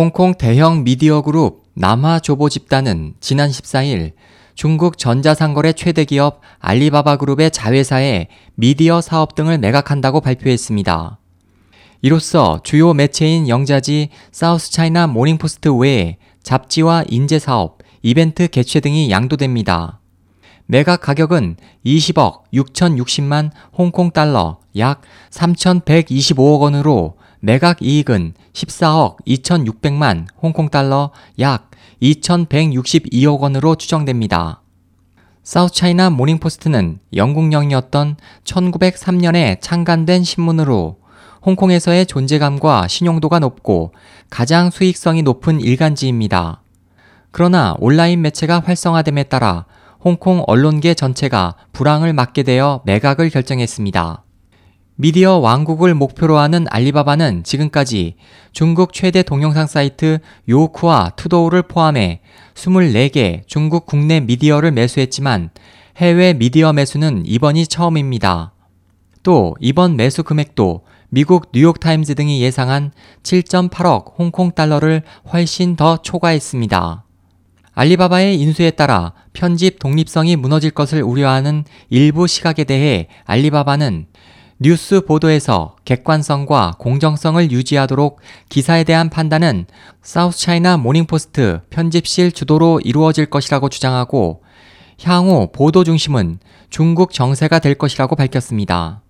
홍콩 대형 미디어 그룹 남화조보 집단은 지난 14일 중국 전자상거래 최대 기업 알리바바 그룹의 자회사에 미디어 사업 등을 매각한다고 발표했습니다. 이로써 주요 매체인 영자지 사우스 차이나 모닝포스트 외에 잡지와 인쇄 사업, 이벤트 개최 등이 양도됩니다. 매각 가격은 20억 6,060만 홍콩 달러 약 3,125억 원으로 매각 이익은 14억 2,600만 홍콩 달러 약 2,162억 원으로 추정됩니다. 사우스차이나 모닝포스트는 영국령이었던 1903년에 창간된 신문으로 홍콩에서의 존재감과 신용도가 높고 가장 수익성이 높은 일간지입니다. 그러나 온라인 매체가 활성화됨에 따라 홍콩 언론계 전체가 불황을 맞게 되어 매각을 결정했습니다. 미디어 왕국을 목표로 하는 알리바바는 지금까지 중국 최대 동영상 사이트 요쿠와 투도우를 포함해 24개 중국 국내 미디어를 매수했지만 해외 미디어 매수는 이번이 처음입니다. 또 이번 매수 금액도 미국 뉴욕타임즈 등이 예상한 7.8억 홍콩 달러를 훨씬 더 초과했습니다. 알리바바의 인수에 따라 편집 독립성이 무너질 것을 우려하는 일부 시각에 대해 알리바바는 뉴스 보도에서 객관성과 공정성을 유지하도록 기사에 대한 판단은 사우스 차이나 모닝포스트 편집실 주도로 이루어질 것이라고 주장하고 향후 보도 중심은 중국 정세가 될 것이라고 밝혔습니다.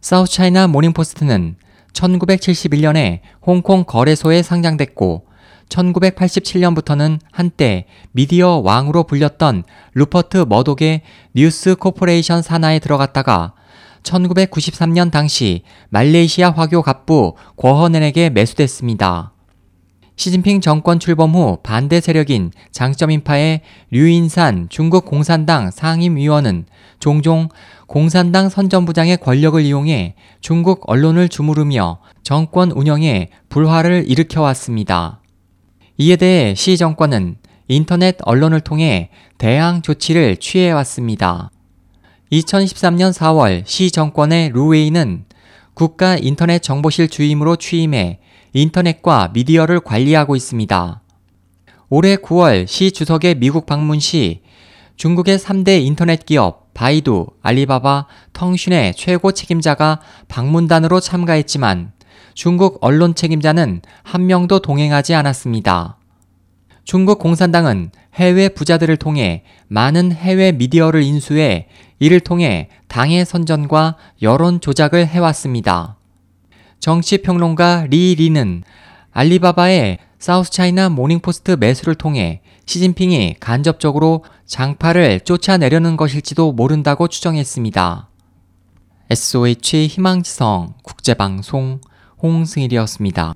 사우스 차이나 모닝포스트는 1971년에 홍콩 거래소에 상장됐고 1987년부터는 한때 미디어 왕으로 불렸던 루퍼트 머독의 뉴스 코퍼레이션 산하에 들어갔다가 1993년 당시 말레이시아 화교 갑부 궈허녠에게 매수됐습니다. 시진핑 정권 출범 후 반대 세력인 장쩌민파의 류윈산 중국 공산당 상임위원은 종종 공산당 선전부장의 권력을 이용해 중국 언론을 주무르며 정권 운영에 불화를 일으켜왔습니다. 이에 대해 시 정권은 인터넷 언론을 통해 대항 조치를 취해왔습니다. 2013년 4월 시 정권의 루웨이는 국가 인터넷 정보실 주임으로 취임해 인터넷과 미디어를 관리하고 있습니다. 올해 9월 시 주석의 미국 방문 시 중국의 3대 인터넷 기업 바이두, 알리바바, 텅신의 최고 책임자가 방문단으로 참가했지만 중국 언론 책임자는 한 명도 동행하지 않았습니다. 중국 공산당은 해외 부자들을 통해 많은 해외 미디어를 인수해 이를 통해 당의 선전과 여론 조작을 해왔습니다. 정치평론가 리 리는 알리바바의 사우스차이나 모닝포스트 매수를 통해 시진핑이 간접적으로 장파를 쫓아내려는 것일지도 모른다고 추정했습니다. SOH 희망지성 국제방송 홍승일이었습니다.